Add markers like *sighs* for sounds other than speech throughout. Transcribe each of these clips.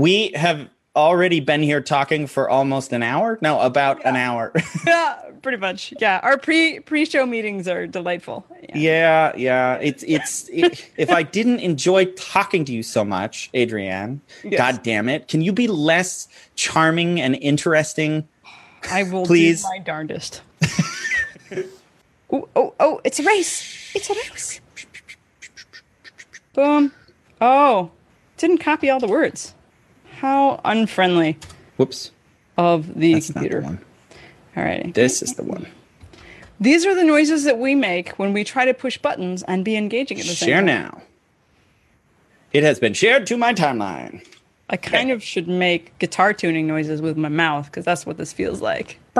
We have already been here talking for almost an hour. No, about an hour. *laughs* yeah, pretty much. Yeah, our pre pre show meetings are delightful. Yeah, yeah, yeah. It's it's it, if I didn't enjoy talking to you so much, Adrianne, Yes. god damn it, can you be less charming and interesting? I will Please. do my darndest. *laughs* oh, oh, oh! It's a race. It's a race. Boom. Oh, didn't copy all the words. How unfriendly Whoops. of the That's not computer. the one. All righty. This is the one. These are the noises that we make when we try to push buttons and be engaging at the same Share time. now. It has been shared to my timeline. I kind of should make guitar tuning noises with my mouth because that's what this feels like. *laughs*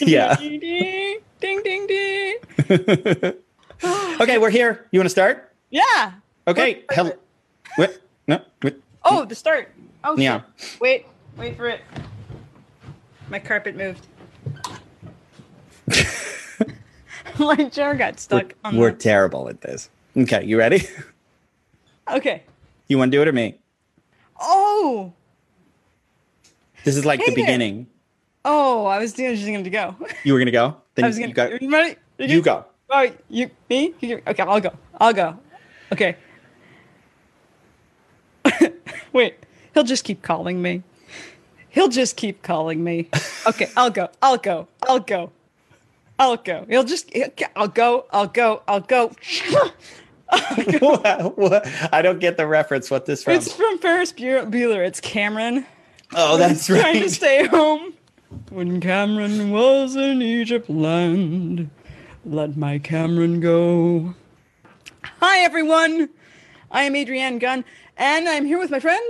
Yeah. *laughs* ding, ding, ding. *laughs* Okay, we're here. You want to start? Yeah. Okay. What- Hel- what? No. What? Oh, the start. Oh, Yeah. shit. Wait, wait for it. My carpet moved. *laughs* My chair got We're, stuck on we're the... terrible at this. Okay, you ready? Okay. You want to do it or me? Oh. This is like Hey the there. beginning. Oh, I was doing just going to go. You were gonna go. Then I was going you to got. You ready? You go. Oh, you me? You- Okay, I'll go. I'll go. Okay. Wait, he'll just keep calling me. He'll just keep calling me. Okay, I'll go. I'll go. I'll go. I'll go. He'll just. I'll go. I'll go. I'll go. *laughs* What- what? I don't get the reference. What this from? It's from Ferris Bu- Bueller. It's Cameron. oh, that's right. Trying to stay home. When Cameron was in Egypt land, let my Cameron go. Hi, everyone. I am Adrianne Gunn, and I'm here with my friend.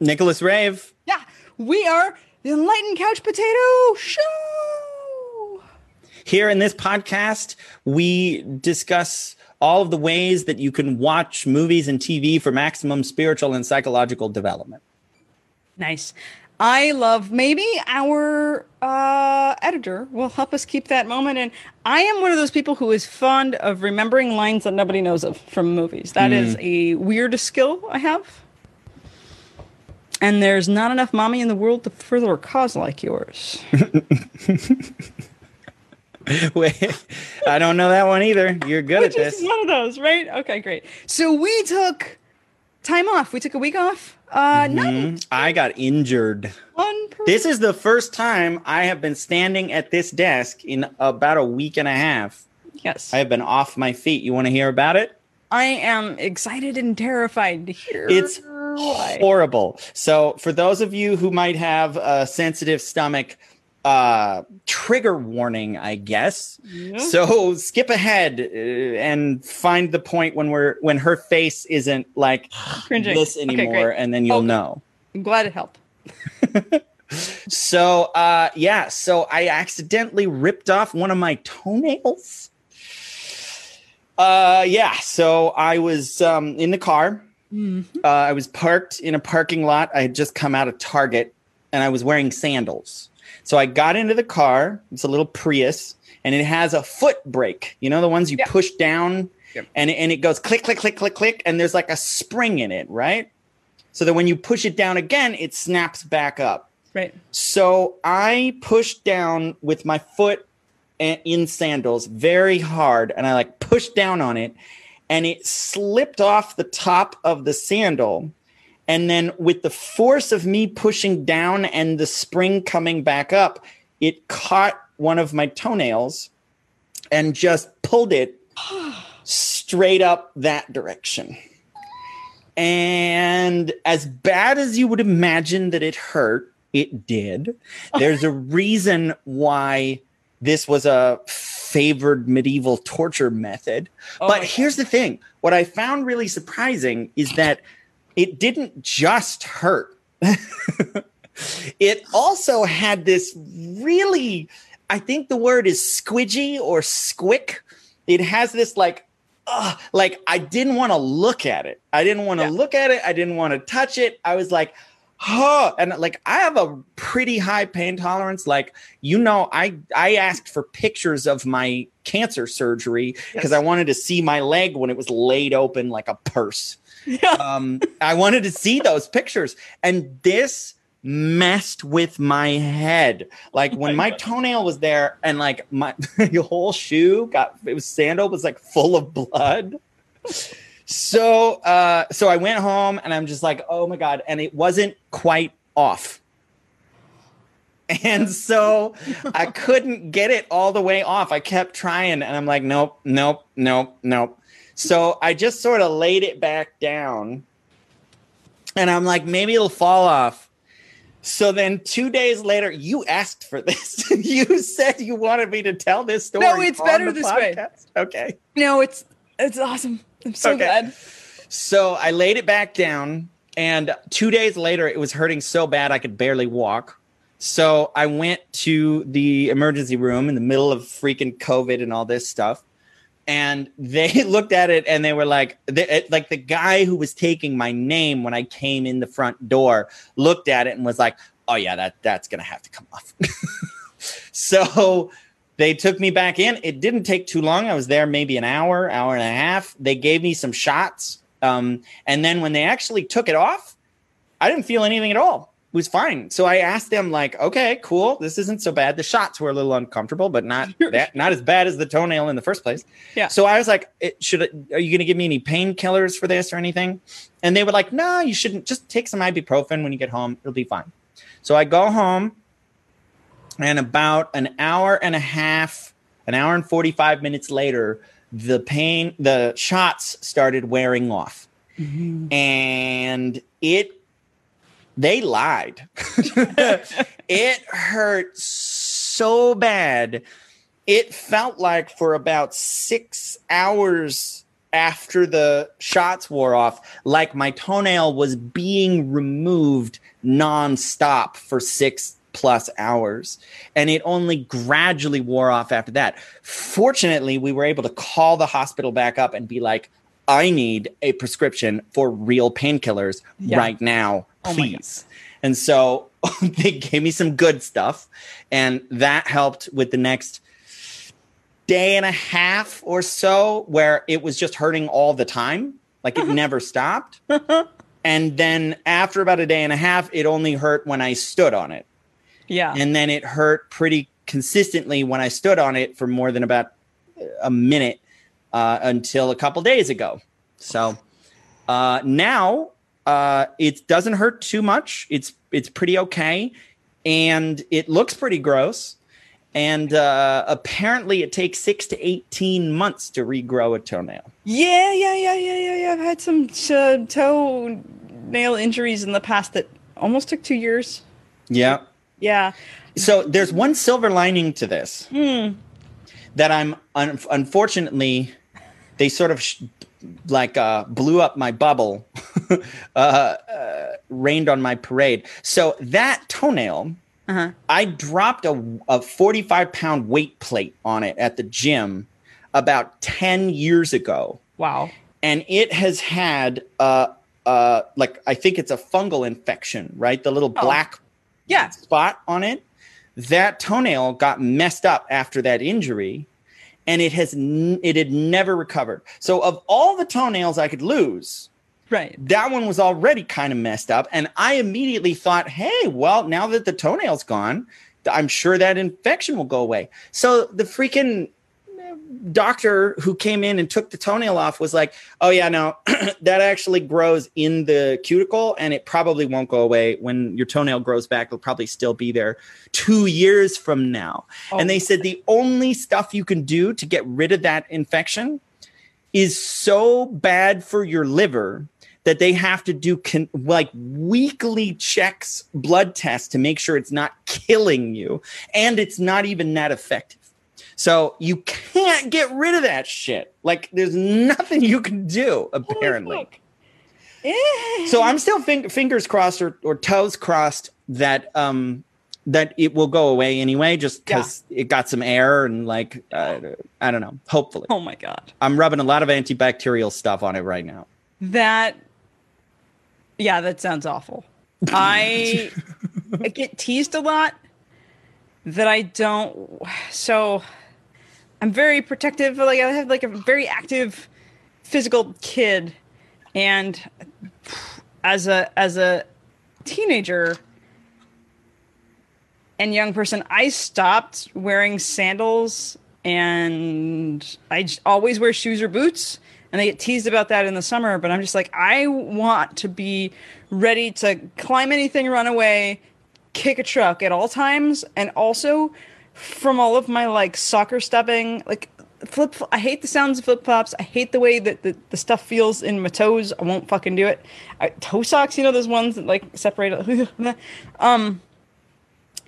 Nicholas Rave. Yeah, we are the Enlightened Couch Potato Show. Here in this podcast, we discuss all of the ways that you can watch movies and TV for maximum spiritual and psychological development. Nice. I love maybe our uh, editor will help us keep that moment. And I am one of those people who is fond of remembering lines that nobody knows of from movies. That is a weird skill I have. And there's not enough mommy in the world to further a cause like yours. *laughs* Wait, I don't know that one either. You're good Which at is this. one of those, right? Okay, great. So we took time off. We took a week off. Uh, not I got injured. one per- This is the first time I have been standing at this desk in about a week and a half. Yes. I have been off my feet. You want to hear about it? I am excited and terrified to hear. It's why. horrible. So, for those of you who might have a sensitive stomach, uh, trigger warning, I guess. So skip ahead uh, and find the point when we're when her face isn't like Cringing. this anymore, great. and then you'll Okay. know. I'm glad it helped. *laughs* So, uh, yeah, so I accidentally ripped off one of my toenails. Uh, yeah, so I was um, in the car. Mm-hmm. Uh, I was parked in a parking lot. I had just come out of Target and I was wearing sandals. So I got into the car. It's a little Prius and it has a foot brake. You know, the ones you Yeah. push down Yep. and, and it goes click, click, click, click, click. And there's like a spring in it, right? So that when you push it down again, it snaps back up. Right. So I pushed down with my foot in sandals very hard and I like pushed down on it and it slipped off the top of the sandal. And then with the force of me pushing down and the spring coming back up, it caught one of my toenails and just pulled it straight up that direction. And as bad as you would imagine that it hurt, it did. There's a *laughs* reason why this was a favored medieval torture method. Oh but here's the thing what I found really surprising is that it didn't just hurt, *laughs* it also had this really, I think the word is squidgy or squick. It has this like, Ugh, like I didn't want to look at it. I didn't want to Yeah. look at it. I didn't want to touch it. I was like, huh. And like I have a pretty high pain tolerance. Like, you know, I I asked for pictures of my cancer surgery because Yes. I wanted to see my leg when it was laid open like a purse. Um, I wanted to see those pictures, and this messed with my head. Like when my toenail was there, and like my *laughs* whole shoe got it was sandal was like full of blood. So uh so I went home and I'm just like, oh my god, and it wasn't quite off. And so I *laughs* couldn't get it all the way off. I kept trying and I'm like, nope, nope, nope, nope. So I just sort of laid it back down. And I'm like, maybe it'll fall off. So then two days later, you asked for this. *laughs* you said you wanted me to tell this story. No, it's on better the this way. Okay. No, it's it's awesome. I'm so Okay. glad. So I laid it back down, and two days later, it was hurting so bad I could barely walk. So I went to the emergency room in the middle of freaking COVID and all this stuff. And *laughs* they looked at it and they were like, they, like the guy who was taking my name when I came in the front door looked at it and was like, "Oh yeah, that that's gonna have to come off." *laughs* so they took me back in. It didn't take too long. I was there maybe an hour, hour and a half. They gave me some shots. Um, and then when they actually took it off, I didn't feel anything at all. It was fine. So I asked them, like, okay, cool. This isn't so bad. The shots were a little uncomfortable, but not *laughs* that, not as bad as the toenail in the first place. Yeah. So I was like, it, should it, are you going to give me any painkillers for this or anything? And they were like, no, you shouldn't. Just take some ibuprofen when you get home. It'll be fine. So I go home and about an hour and a half, an hour and 45 minutes later, the pain, the shots started wearing off. Mm-hmm. And it, they lied. *laughs* it hurt so bad. It felt like for about six hours after the shots wore off, like my toenail was being removed nonstop for six plus hours. And it only gradually wore off after that. Fortunately, we were able to call the hospital back up and be like, I need a prescription for real painkillers Yeah. right now, Oh please. and so *laughs* they gave me some good stuff, and that helped with the next day and a half or so where it was just hurting all the time. Like it uh-huh. never stopped. *laughs* And then after about a day and a half, it only hurt when I stood on it. Yeah. And then it hurt pretty consistently when I stood on it for more than about a minute uh, until a couple days ago. So uh, now uh, it doesn't hurt too much. It's it's pretty okay, and it looks pretty gross. And uh, apparently, it takes six to eighteen months to regrow a toenail. Yeah, yeah, yeah, yeah, yeah, yeah. I've had some uh, toe nail injuries in the past that almost took two years. Yeah. Yeah. So there's one silver lining to this Hmm. that I'm un- unfortunately they sort of sh- like uh, blew up my bubble, *laughs* uh, uh, rained on my parade. So that toenail, Uh-huh. I dropped a, a 45 pound weight plate on it at the gym about 10 years ago, Wow. and it has had uh, uh, like I think it's a fungal infection, right? The little Oh. black Yeah. spot on it. That toenail got messed up after that injury, and it has n- it had never recovered. So of all the toenails I could lose, Right. that one was already kind of messed up, and I immediately thought, hey, well, now that the toenail's gone, I'm sure that infection will go away. So the freaking doctor who came in and took the toenail off was like, "Oh yeah, no, *clears throat* that actually grows in the cuticle, and it probably won't go away. When your toenail grows back, it'll probably still be there two years from now." Oh. And they said the only stuff you can do to get rid of that infection is so bad for your liver that they have to do con- like weekly checks, blood tests to make sure it's not killing you and it's not even that effective. So you can't get rid of that shit. Like there's nothing you can do apparently. Eh. So I'm still fing- fingers crossed or, or toes crossed that um that it will go away anyway, just because it got some air and like uh, I don't know. Hopefully, Oh my god. I'm rubbing a lot of antibacterial stuff on it right now. That Yeah, that sounds awful. *laughs* I, I get teased a lot that I don't so I'm very protective like I have like a very active physical kid And as a as a teenager and young person, I stopped wearing sandals and I always wear shoes or boots. And they get teased about that in the summer, but I'm just like, I want to be ready to climb anything, run away, kick a truck at all times, and also from all of my like soccer stubbing, like flip. I hate the sounds of flip flops. I hate the way that the, the stuff feels in my toes. I won't fucking do it. I, toe socks, you know, those ones that like separate. *laughs* um,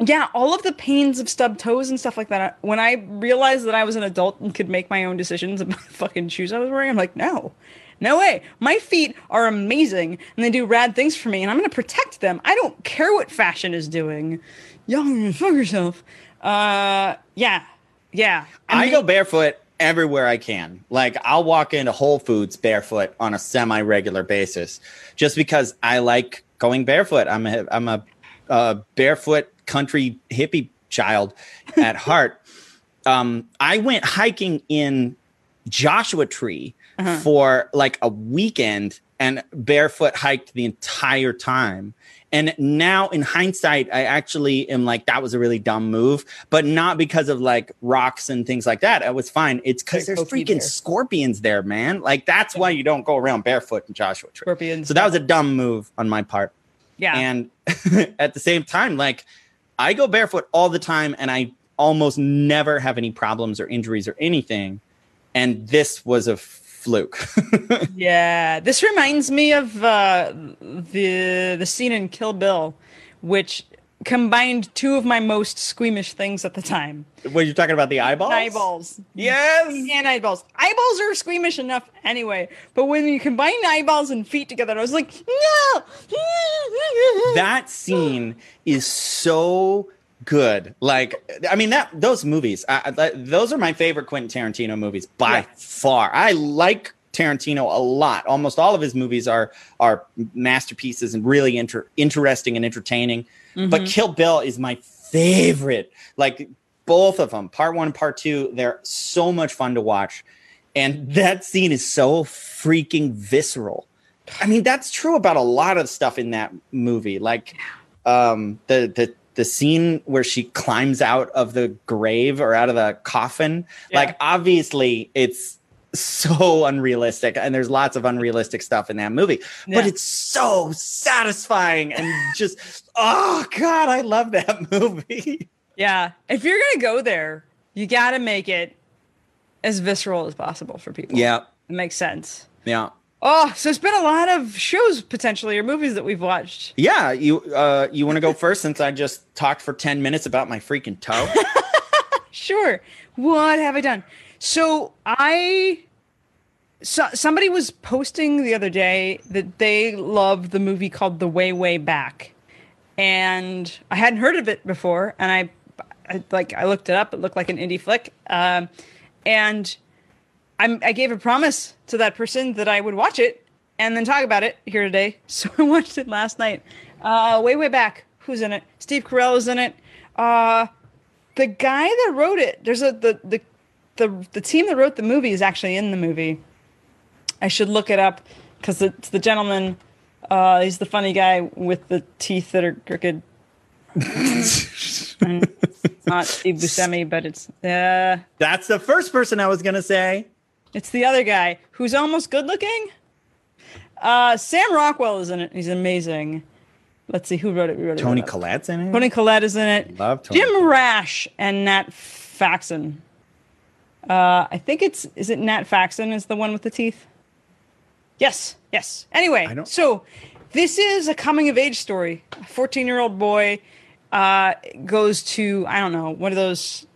yeah, all of the pains of stubbed toes and stuff like that. When I realized that I was an adult and could make my own decisions about the fucking shoes I was wearing, I'm like, no, no way. My feet are amazing and they do rad things for me, and I'm going to protect them. I don't care what fashion is doing. Young, fuck yourself. Uh, yeah, yeah. I mean- go barefoot everywhere I can. Like I'll walk into Whole Foods barefoot on a semi-regular basis, just because I like going barefoot. I'm a I'm a, uh barefoot country hippie child *laughs* at heart. Um, I went hiking in Joshua Tree for like a weekend and barefoot hiked the entire time. And now in hindsight, I actually am like, that was a really dumb move, but not because of like rocks and things like that. It was fine. It's because there's freaking bear. scorpions there, man. Like that's why you don't go around barefoot in Joshua Tree. Scorpions. So that was a dumb move on my part. yeah. And *laughs* at the same time, like I go barefoot all the time and I almost never have any problems or injuries or anything. And this was a fluke. *laughs* Yeah, this reminds me of uh, the the scene in Kill Bill, which combined two of my most squeamish things at the time: when you're talking about the eyeballs? eyeballs. Yes. And eyeballs. Eyeballs are squeamish enough anyway, but when you combine eyeballs and feet together, I was like, no. That scene is so good. Like, I mean, that those movies, I, I, those are my favorite Quentin Tarantino movies by Yeah. far. I like Tarantino a lot. Almost all of his movies are are masterpieces and really inter- interesting and entertaining. But Kill Bill is my favorite. Like both of them, part one and part two, they're so much fun to watch. And that scene is so freaking visceral. I mean, that's true about a lot of stuff in that movie. Like um the the the scene where she climbs out of the grave or out of the coffin. Yeah. Like obviously it's so unrealistic and there's lots of unrealistic stuff in that movie. But it's so satisfying and just *laughs* oh god, I love that *laughs* movie. Yeah, if you're gonna go there, you got to make it as visceral as possible for people. yeah. it makes sense. Yeah. Oh, so it's been a lot of shows potentially or movies that we've watched. Yeah, you uh you want to go first since I just talked for 10 minutes about my freaking toe? *laughs* Sure. What have I done? So I so somebody was posting the other day that they love the movie called The Way Way Back. And I hadn't heard of it before and I, I like I looked it up. It looked like an indie flick. Um, and I'm, I gave a promise to that person that I would watch it and then talk about it here today. *laughs* So I watched it last night. Uh, way, way back. Who's in it? Steve Carell is in it. Uh, the guy that wrote it, there's a the the the the team that wrote the movie is actually in the movie. I should look it up because it's the gentleman. Uh, he's the funny guy with the teeth that are crooked. *laughs* It's not Steve Buscemi, but it's uh, That's the first person I was going to say. It's the other guy who's almost good looking. Uh, Sam Rockwell is in it. He's amazing. Let's see who wrote it. Wrote. Toni it. Collette's in it. Toni Collette is in it. Love Toni Jim Rash and Nat Faxon. Uh, I think it's is it Nat Faxon is the one with the teeth. Yes, yes. Anyway, so this is a coming of age story. A 14 year old boy uh, goes to I don't know one of those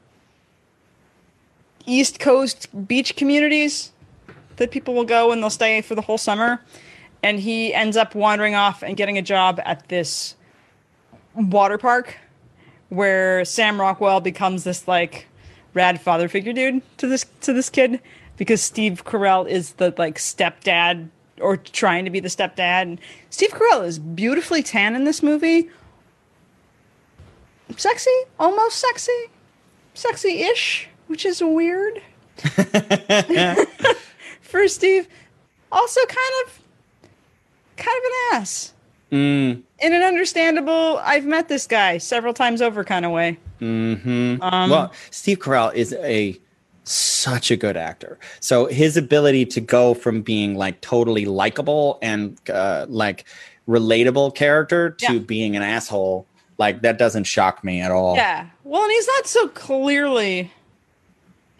East Coast beach communities that people will go and they'll stay for the whole summer. And he ends up wandering off and getting a job at this water park where Sam Rockwell becomes this like rad father figure dude to this to this kid because Steve Carell is the like stepdad or trying to be the stepdad. And Steve Carell is beautifully tan in this movie. Sexy, almost sexy, sexy-ish, which is weird *laughs* for Steve. Also, kind of kind of an ass Mm, in an understandable. I've met this guy several times over kind of way. hmm Um, well, Steve Carell is a such a good actor. So his ability to go from being like totally likable and uh, like relatable character to Yeah. being an asshole, like that doesn't shock me at all. Yeah. Well, and he's not so clearly.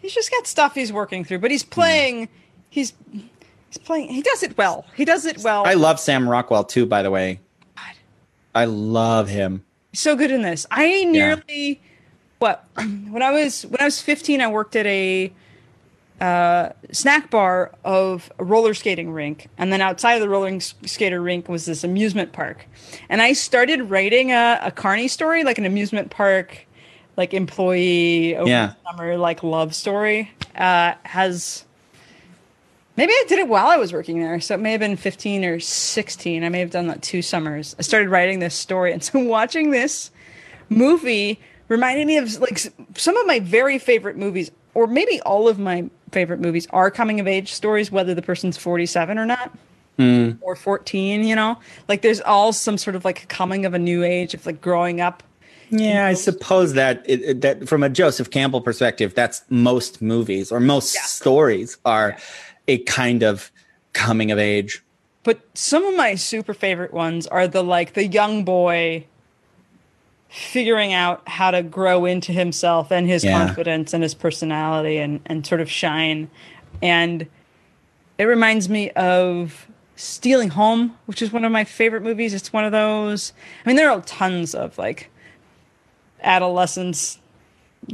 He's just got stuff he's working through, but he's playing. He's he's playing. He does it well. He does it well. I love Sam Rockwell too, by the way. God. I love him. so good in this. I nearly what *clears throat* when I was when I was 15 I worked at a uh, snack bar of a roller skating rink and then outside of the roller skater rink was this amusement park. And I started writing a, a Carney story like an amusement park like employee over Yeah. the summer like love story uh, has Maybe I did it while I was working there. So it may have been 15 or 16. I may have done that two summers. I started writing this story. And *laughs* so watching this movie reminded me of like some of my very favorite movies, or maybe all of my favorite movies are coming of age stories, whether the person's 47 or not. Or 14, you know? Like there's all some sort of like coming of a new age of like growing up. Yeah, I suppose that it, that from a Joseph Campbell perspective, that's most movies or most Yeah. stories are a kind of coming of age. But some of my super favorite ones are the like the young boy figuring out how to grow into himself and his Yeah. confidence and his personality and and sort of shine. And it reminds me of Stealing Home, which is one of my favorite movies. It's one of those. I mean, there are tons of like adolescents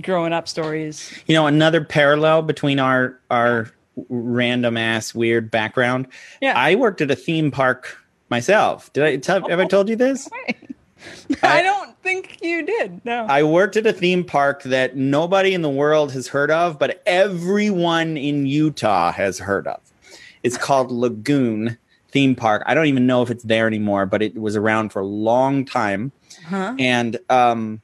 growing up stories. You know, another parallel between our our random ass weird background. Yeah. I worked at a theme park myself. Did I tell, have I told you this? *laughs* I don't think you did. No. I worked at a theme park that nobody in the world has heard of, but everyone in Utah has heard of. It's called Lagoon Theme Park. I don't even know if it's there anymore, but it was around for a long time. huh? And um,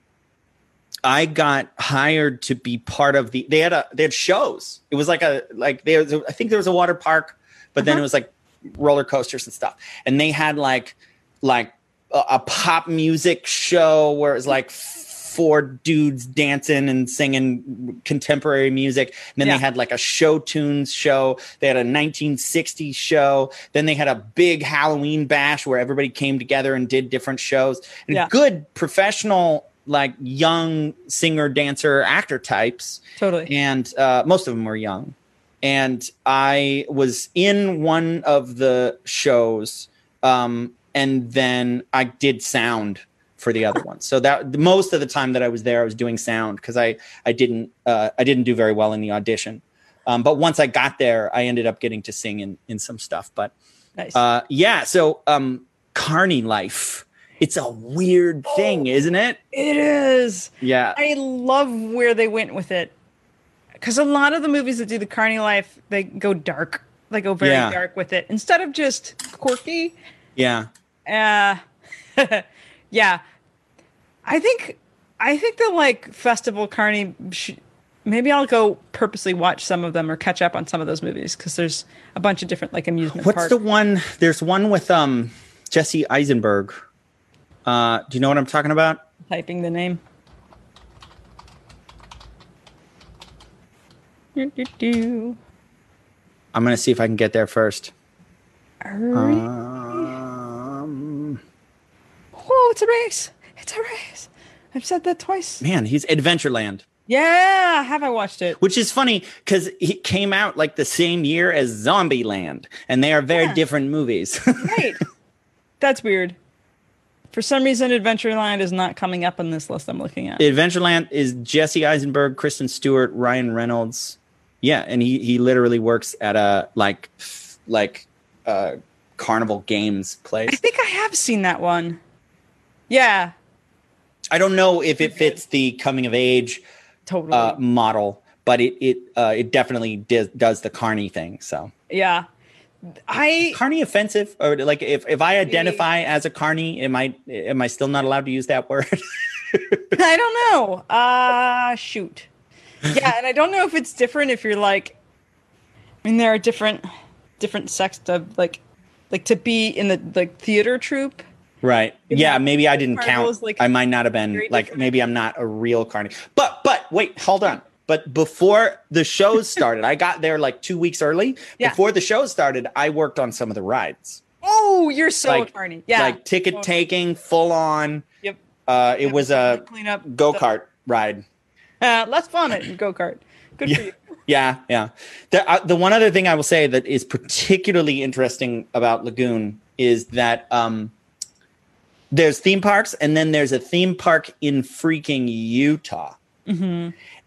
I got hired to be part of the. They had a they had shows. It was like a like there. I think there was a water park, but then Uh-huh. it was like roller coasters and stuff. And they had like like a, a pop music show where it was like four dudes dancing and singing contemporary music. And then Yeah. they had like a show tunes show. They had a 1960s show. Then they had a big Halloween bash where everybody came together and did different shows. And Yeah. good professional, like young singer, dancer, actor types Totally. and uh, most of them were young. And I was in one of the shows, um, and then I did sound for the other one. So that most of the time that I was there, I was doing sound because I I didn't uh, I didn't do very well in the audition. Um, but once I got there, I ended up getting to sing in in some stuff. But Nice. uh, yeah, so um, Carney life. It's a weird thing, isn't it? it is. Yeah. I love where they went with it. Because a lot of the movies that do the Carney life, they go dark. They go very Yeah. dark with it. Instead of just quirky. yeah. Uh *laughs* yeah. I think I think the like festival Carney sh- maybe I'll go purposely watch some of them or catch up on some of those movies because there's a bunch of different like amusement What's parks. the one? There's one with um Jesse Eisenberg. Uh, do you know what I'm talking about? typing the name. Do, do, do. I'm gonna see if I can get there first. Um, Whoa, it's a race. It's a race. I've said that twice. man, he's Adventureland, Yeah, have I watched it? which is funny because it came out like the same year as Zombieland, and they are very Yeah. different movies. *laughs* Right. That's weird. For some reason, Adventureland is not coming up on this list I'm looking at. Adventureland is Jesse Eisenberg, Kristen Stewart, Ryan Reynolds. Yeah, and he he literally works at a like like uh carnival games place. I think I have seen that one. Yeah, I don't know if it fits the coming of age totally. uh, model, but it it uh, it definitely does, does the Carney thing. So yeah. I Carney offensive, or like if if I identify as a Carney, am I am I still not allowed to use that word? *laughs* I don't know. Uh shoot. Yeah, and I don't know if it's different if you're like I mean there are different different sects of like like to be in the like theater troupe. Right. Yeah, maybe I didn't count. like, I might not have been like maybe I'm not a real carny. But but wait, hold on. But before the shows started, I got there like two weeks early. *laughs* Yeah. Before the show started, I worked on some of the rides. Oh, you're so Like-. Yeah. Like ticket taking, full on. Yep. Uh it was a clean up go-kart ride. Uh, less fun at go kart. Good for you. *laughs* Yeah, yeah. The uh, the one other thing I will say that is particularly interesting about Lagoon is that um, there's theme parks, and then there's a theme park in freaking Utah.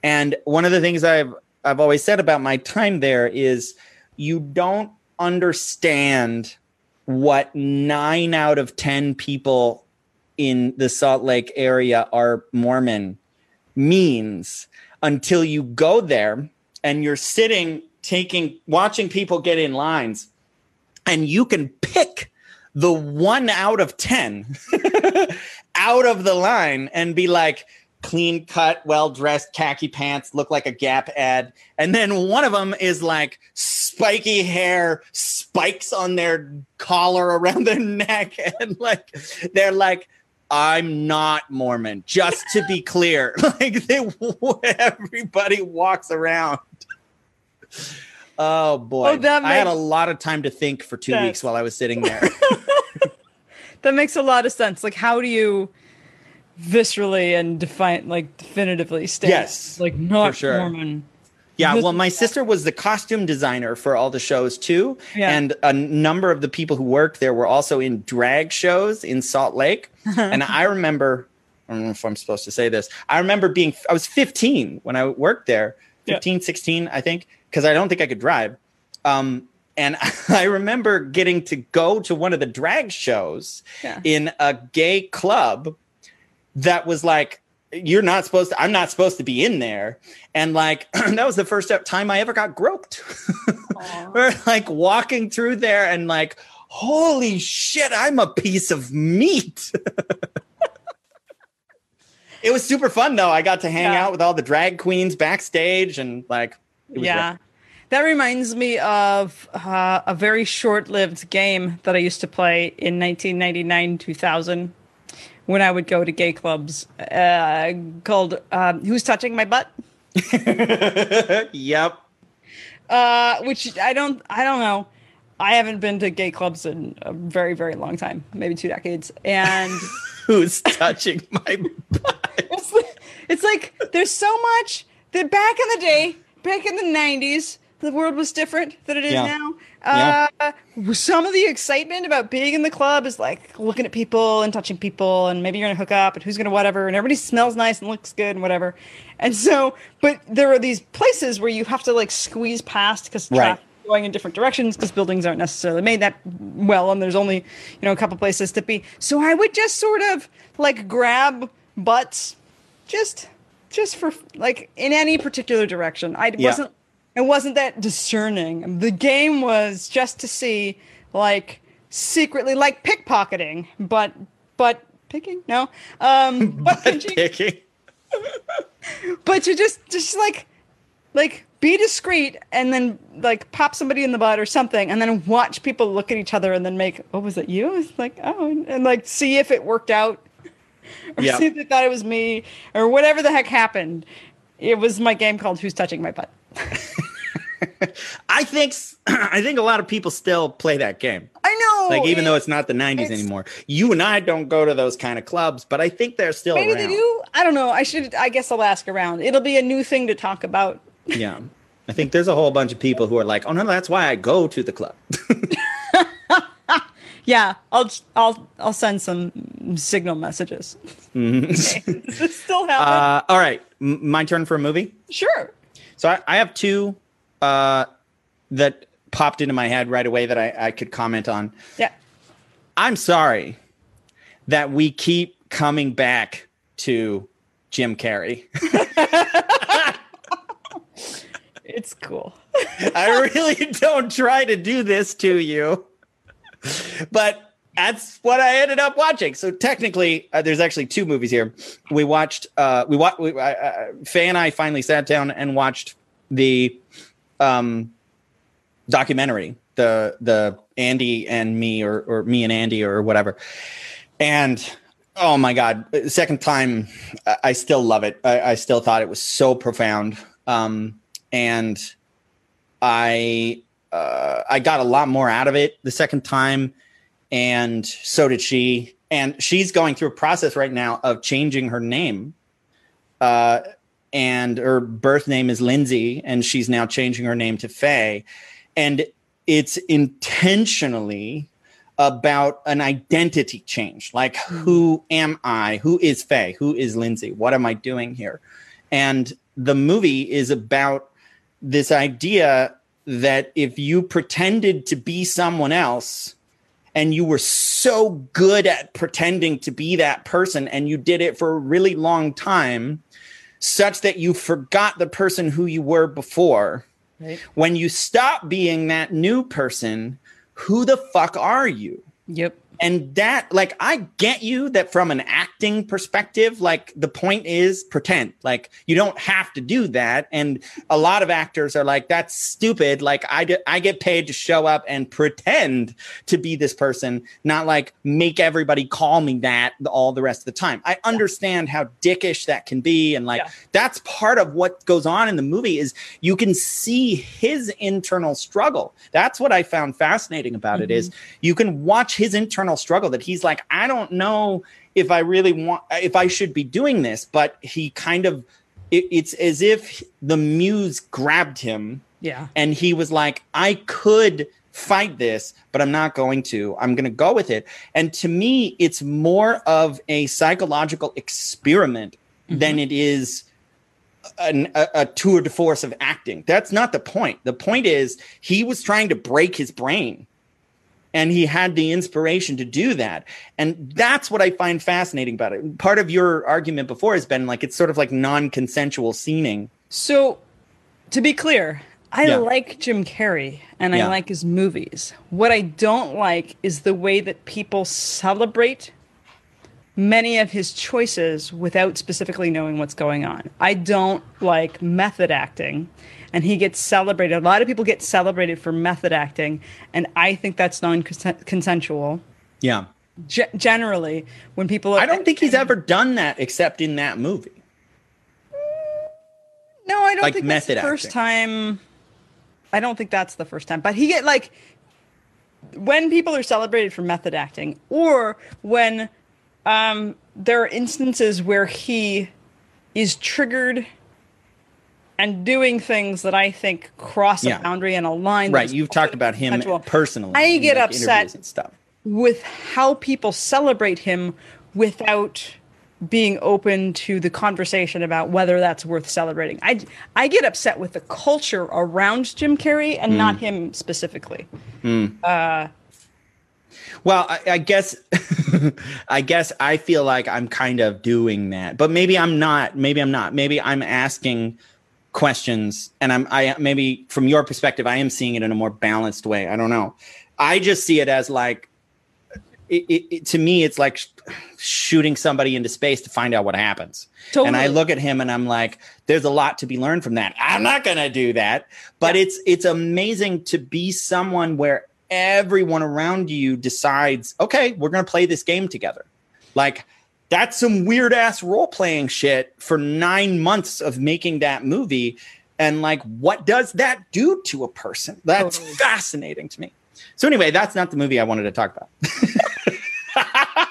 And one of the things I've I've always said about my time there is you don't understand what nine out of ten people in the Salt Lake area are Mormon means until you go there and you're sitting taking watching people get in lines and you can pick the one out of 10 *laughs* out of the line and be like clean cut well dressed khaki pants look like a gap ad and then one of them is like spiky hair spikes on their collar around *laughs* their neck and like they're like I'm not Mormon. Just to be clear, *laughs* like they, *laughs* everybody walks around. Oh boy, Oh, that I had a lot of time to think for two That- weeks while I was sitting there. That makes a lot of sense. Like, how do you viscerally and define, like, definitively state, Yes, like, not for sure. Mormon? yeah, well, my sister was the costume designer for all the shows too, Yeah. and a number of the people who worked there were also in drag shows in Salt Lake. *laughs* and I remember, I don't know if I'm supposed to say this. I remember being, I was 15 when I worked there, Yeah. 15, 16, I think, because I don't think I could drive. Um, and *laughs* I remember getting to go to one of the drag shows Yeah. in a gay club that was like, you're not supposed to, I'm not supposed to be in there. And like, *clears throat* that was the first time I ever got groped. *laughs* We're like walking through there and like, holy shit, I'm a piece of meat. *laughs* it was super fun though. I got to hang Yeah. out with all the drag queens backstage and like, it was Yeah. great. That reminds me of uh, a very short lived game that I used to play in 1999 2000 when I would go to gay clubs uh, called um, Who's Touching My Butt? *laughs* yep. Uh, which I don't, I don't know. I haven't been to gay clubs in a very, very long time, maybe two decades. And *laughs* Who's touching my butt? it's, *laughs* it's like there's so much that back in the day, back in the 90s, the world was different than it is Yeah. now. Yeah. Uh, some of the excitement about being in the club is like looking at people and touching people, and maybe you're gonna hook up, and who's gonna whatever, and everybody smells nice and looks good and whatever. And so, but there are these places where you have to like squeeze past because Right. traffic going in different directions because buildings aren't necessarily made that well, and there's only you know a couple places to be. So I would just sort of like grab butts, just just for like in any particular direction. I Yeah. wasn't it wasn't that discerning. The game was just to see like secretly like pickpocketing, but but picking no, um, *laughs* but pinching, Picking. *laughs* but to just just like like be discreet and then like pop somebody in the butt or something and then watch people look at each other and then make oh was it you it's like oh and, and, like see if it worked out or Yeah. see if they thought it was me or whatever the heck happened it was my game called who's touching my butt *laughs* I think *clears throat* I think a lot of people still play that game. i know Like even though it's not the 90s anymore. You and I don't go to those kind of clubs, but I think they're still maybe around. they do i don't know i should i guess i'll ask around it'll be a new thing to talk about Yeah. I think there's a whole bunch of people who are like, "Oh no, that's why I go to the club." *laughs* yeah i'll i'll i'll send some signal messages *laughs* Does this still happen uh, all right, M- my turn for a movie. sure So I, I have two uh, that popped into my head right away that I, I could comment on. yeah I'm sorry that we keep coming back to Jim Carrey. *laughs* it's cool *laughs* I really don't try to do this to you, but that's what I ended up watching. So technically, uh, there's actually two movies here. We watched. Uh, we watched. Uh, Faye and I finally sat down and watched the um, documentary the the Andy and me or or me and Andy or whatever. And oh my god, second time I still love it. I, I still thought it was so profound. Um, and I uh, I got a lot more out of it the second time, and so did she. And she's going through a process right now of changing her name. Uh, and her birth name is Lindsay, and she's now changing her name to Faye. And it's intentionally about an identity change like who am I? Who is Faye? Who is Lindsay? What am I doing here? And the movie is about this idea that if you pretended to be someone else and you were so good at pretending to be that person and you did it for a really long time, such that you forgot the person who you were before. Right. When you stop being that new person, who the fuck are you? Yep and that like i get you that from an acting perspective like the point is pretend. Like you don't have to do that. And a lot of actors are like that's stupid. Like i, d- I get paid to show up and pretend to be this person not like make everybody call me that all the rest of the time. I understand how dickish that can be and like yeah. that's part of what goes on in the movie is you can see his internal struggle. That's what i found fascinating about mm-hmm. it is you can watch his internal internal struggle that he's like, I don't know if I really want, if I should be doing this, but he kind of, it, it's as if the muse grabbed him. Yeah. And he was like, I could fight this, but I'm not going to. I'm going to go with it. And to me, it's more of a psychological experiment mm-hmm. than it is an, a, a, tour de force of acting. That's not the point. The point is he was trying to break his brain and he had the inspiration to do that and that's what i find fascinating about it part of your argument before has been like it's sort of like non-consensual scening so to be clear i yeah. like jim carrey and yeah. i like his movies what i don't like is the way that people celebrate many of his choices without specifically knowing what's going on i don't like method acting and he gets celebrated. A lot of people get celebrated for method acting, and I think that's non-consensual. Yeah. G- generally, when people, Are, I don't think he's ever done that except in that movie. No, I don't like think method that's the first time. I don't think that's the first time, but he get like when people are celebrated for method acting, or when um, there are instances where he is triggered and doing things that I think cross a boundary and a line. Right. You've talked about him personally. I get like upset and stuff. with how people celebrate him without being open to the conversation about whether that's worth celebrating. I, I get upset with the culture around Jim Carrey and mm. not him specifically. Mm. Uh, well, I, I guess *laughs* I guess I feel like I'm kind of doing that, but maybe I'm not. Maybe I'm not. Maybe I'm asking questions and i'm i maybe from your perspective i am seeing it in a more balanced way i don't know i just see it as like it, it, it, to me it's like sh- shooting somebody into space to find out what happens totally. and i look at him and i'm like there's a lot to be learned from that i'm not going to do that but yeah. it's it's amazing to be someone where everyone around you decides okay we're going to play this game together like that's some weird ass role playing shit for nine months of making that movie. And like, what does that do to a person? That's totally. fascinating to me. So, anyway, that's not the movie I wanted to talk about. *laughs*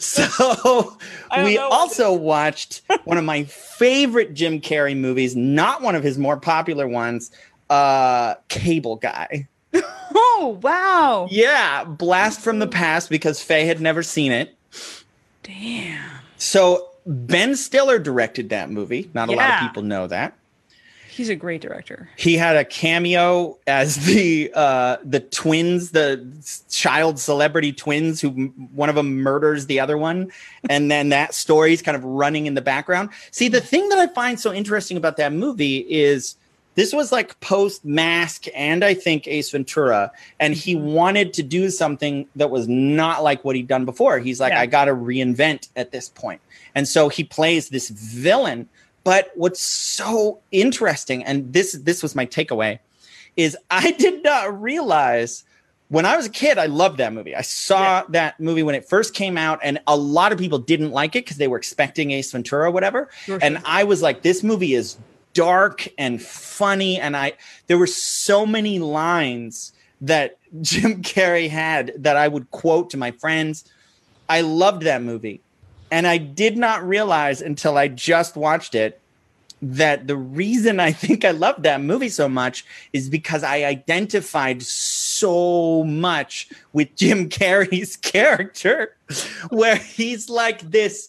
so *laughs* we also watched one of my favorite Jim Carrey movies, not one of his more popular ones, uh, Cable Guy. *laughs* Oh, wow. Yeah, blast from the past because Faye had never seen it. Damn. So Ben Stiller directed that movie. Not yeah. a lot of people know that. He's a great director. He had a cameo as the uh, the twins, the child celebrity twins, who one of them murders the other one, and then that story is kind of running in the background. See, the thing that I find so interesting about that movie is this was like post Mask and I think Ace Ventura, and he mm-hmm. wanted to do something that was not like what he'd done before. He's like, yeah. I got to reinvent at this point, and so he plays this villain. But what's so interesting, and this this was my takeaway, is I *laughs* did not realize when I was a kid, I loved that movie. I saw Yeah. that movie when it first came out, and a lot of people didn't like it because they were expecting Ace Ventura or whatever. Sure, And. I was like, this movie is dark and funny. And I there were so many lines that *laughs* Jim Carrey had that I would quote to my friends. I loved that movie. And I did not realize until I just watched it that the reason I *laughs* think I loved that movie so much is because I identified so much with Jim *laughs* Carrey's character, where he's like this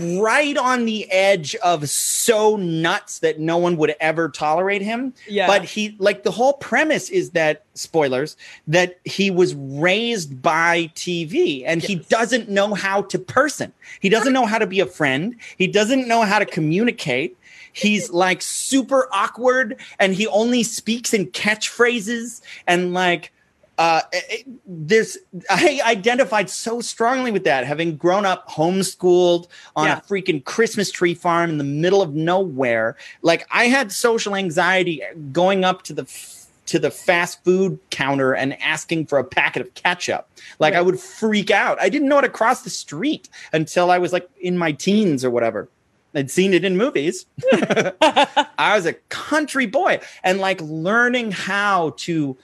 right on the edge of so nuts that no one would ever tolerate him. Yeah. But he, like, the whole premise is that, spoilers, that he was raised by TV and he doesn't know how to person. He doesn't know how to be a friend. He doesn't know how to communicate. He's like super awkward and he only speaks in catchphrases and like, uh, it- it- this I identified so strongly with that, having grown up homeschooled on Yeah. a freaking Christmas tree farm in the middle of nowhere. Like I had social anxiety going up to the to the fast food counter and asking for a packet of ketchup. Like I would freak out. I didn't know how to cross the street until I was like in my teens or whatever. I'd seen it in movies. *laughs* *laughs* I was a country boy and like learning how to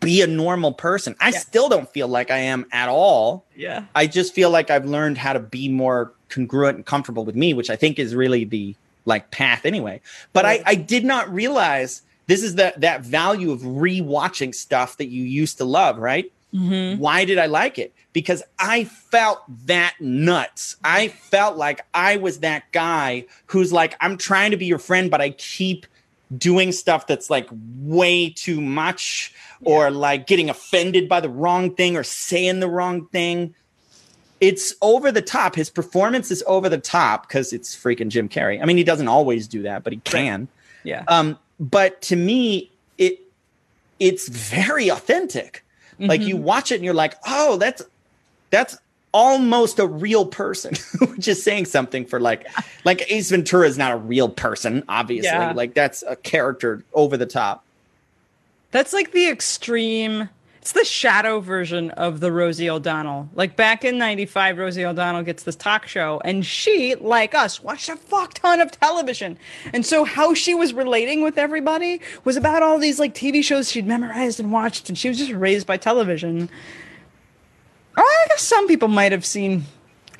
be a normal person. I Yeah. still don't feel like I am at all. yeah. I just feel like I've learned how to be more congruent and comfortable with me, which I think is really the like path anyway. But I, I did not realize this is that that value of rewatching stuff that you used to love, right? Mm-hmm. Why did I like it? Because I felt that nuts. I felt like I was that guy who's like, I'm trying to be your friend, but I keep doing stuff that's like way too much or like getting offended by the wrong thing or saying the wrong thing. It's over the top. His performance is over the top because it's freaking Jim Carrey. I mean, he doesn't always do that, but he can. Yeah. Um, but to me, it it's very authentic. Like you watch it and you're like, oh, that's that's almost a real person, *laughs* which is saying something for like like Ace Ventura is not a real person, obviously. Yeah. Like that's a character over the top. That's like the extreme. It's the shadow version of the Rosie O'Donnell. Like back in '95, Rosie O'Donnell gets this talk show, and she, like us, watched a fuck ton of television. And so, how she was relating with everybody was about all these like TV shows she'd memorized and watched, and she was just raised by television. Oh, I guess some people might have seen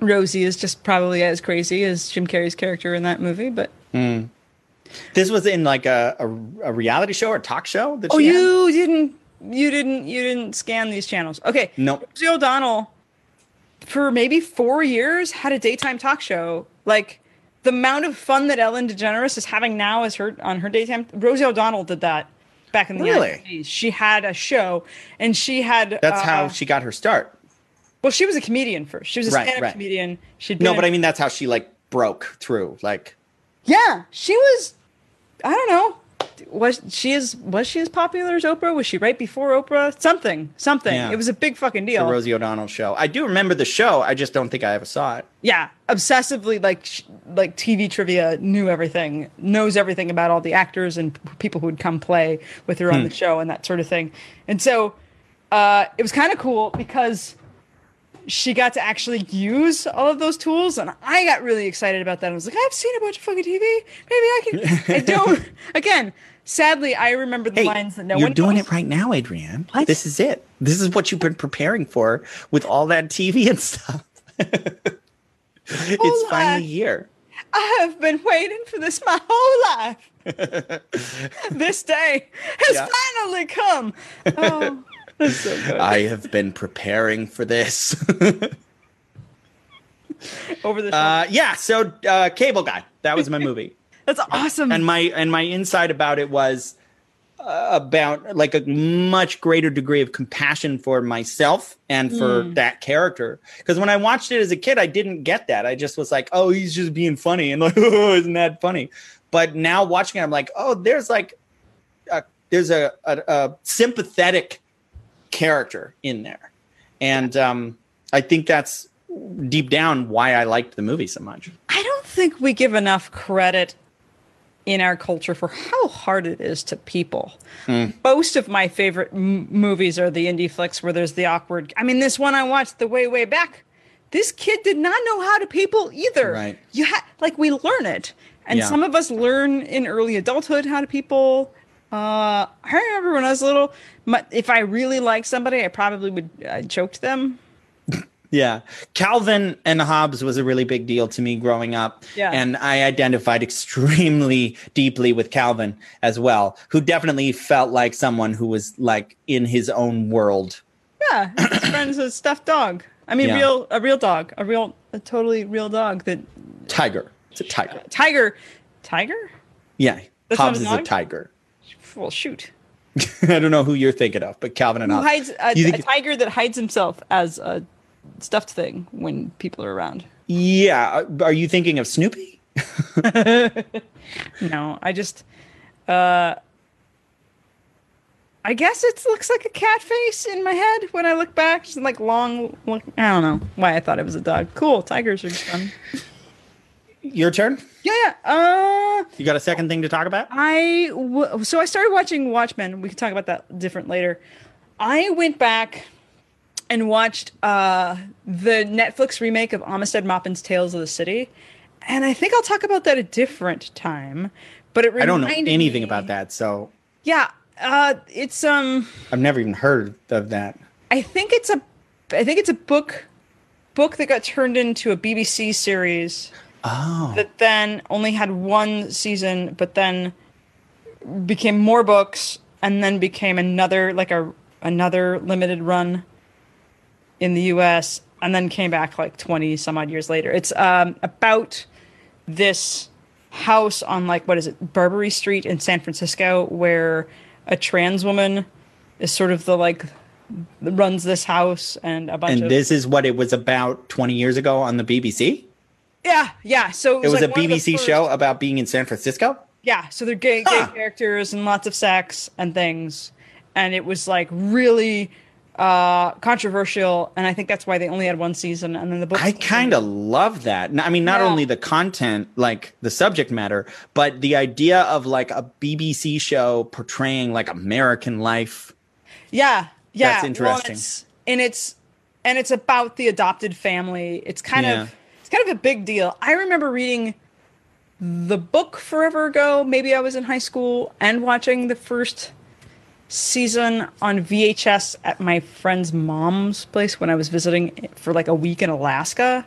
Rosie as just probably as crazy as Jim Carrey's character in that movie, but This was in like a, a, a reality show or talk show that Oh, she had? you didn't, you didn't, you didn't scan these channels. Okay. Nope. Rosie O'Donnell, for maybe four years, had a daytime talk show. Like the amount of fun that Ellen DeGeneres is having now is her on her daytime. Rosie O'Donnell did that back in the Really? 90s. She had a show, and she had. That's uh, how she got her start. Well, she was a comedian first. She was a Right, stand-up right. comedian. She'd No, but I mean that's how she like broke through. Like Yeah, she was. I don't know. Was she as was she as popular as Oprah? Was she right before Oprah? Something, something. Yeah. It was a big fucking the deal. Rosie O'Donnell show. I do remember the show. I just don't think I ever saw it. yeah, obsessively like like TV trivia, knew everything, knows everything about all the actors and people who would come play with her on Hmm. the show and that sort of thing. And so uh, it was kind of cool because she got to actually use all of those tools, and I got really excited about that. I was like, I've seen a bunch of fucking TV. Maybe I can. *laughs* I don't. *laughs* Again, sadly, I remember the Hey, lines that no one you're one doing knows. it right now, Adrianne. What? This is it. This is what you've been preparing for with all that TV and stuff. *laughs* it's Hold finally here. I have been waiting for this my whole life. this day has Yeah. finally come. Oh, *laughs* so. I have been preparing for this. *laughs* Over the uh, yeah. So, uh, Cable Guy. That was my *laughs* movie. That's awesome. and my and my insight about it was uh, about like a much greater degree of compassion for myself and for Hmm. that character because when i watched it as a kid i didn't get that i just was like oh he's just being funny and like oh isn't that funny but now watching it i'm like oh there's like a, there's a, a, a sympathetic character in there and um i think that's deep down why i liked the movie so much I don't think we give enough credit in our culture for how hard it is to people. Most of my favorite m- movies are the indie flicks where there's the awkward. I mean, this one I watched the way way back. This kid did not know how to people either. Right. You ha- like we learn it, and Yeah. some of us learn in early adulthood how to people. Uh, I remember when I was little, my, if I really liked somebody, I probably would uh, choke them. *laughs* Yeah. Calvin and Hobbes was a really big deal to me growing up. Yeah. And I identified extremely deeply with Calvin as well, who definitely felt like someone who was like in his own world. Yeah, his *coughs* friend's a stuffed dog. I mean, Yeah. real a real dog, a real, a totally real dog. That Tiger. It's a tiger. tiger, tiger. Yeah. That's Hobbes is a tiger. Well, shoot. *laughs* I don't know who you're thinking of, but Calvin and Hobbes. hides a, a tiger that hides himself as a stuffed thing when people are around? yeah. Are you thinking of Snoopy? *laughs* No, I just, uh, I guess it looks like a cat face in my head when I look back. Just like long, look, I don't know why I thought it was a dog. Cool, tigers are fun. Your turn? Yeah, yeah. Uh, You got a second thing to talk about? I w- so I started watching Watchmen. We can talk about that different later. I went back and watched uh, the Netflix remake of Armistead Maupin's Tales of the City, and I think I'll talk about that a different time. But it really I don't know anything me- about that, so Yeah, uh, it's um, I've never even heard of that. I think it's a, I think it's a book, book that got turned into a BBC series Oh. that then only had one season, but then became more books, and then became another like a another limited run in the U.S. and then came back like twenty some odd years later. It's um, about this house on like what is it, Barbary Street in San Francisco, where a trans woman is sort of the like runs this house and a bunch And of this is what it was about 20 years ago on the BBC? Yeah yeah. So It was like a one of the BBC show about being in San Francisco? Yeah, so they're gay, gay Huh. characters and lots of sex and things, and it was like really uh controversial, and I think that's why they only had one season, and then the book. I kind of love that. I mean, not Yeah. only the content, like the subject matter, but the idea of like a BBC show portraying like American life. yeah, yeah, That's well, interesting. it's, and it's and it's about the adopted family. It's kind Yeah. of kind of a big deal. I remember reading the book forever ago. Maybe I was in high school and watching the first season on VHS at my friend's mom's place when I was visiting for like a week in Alaska.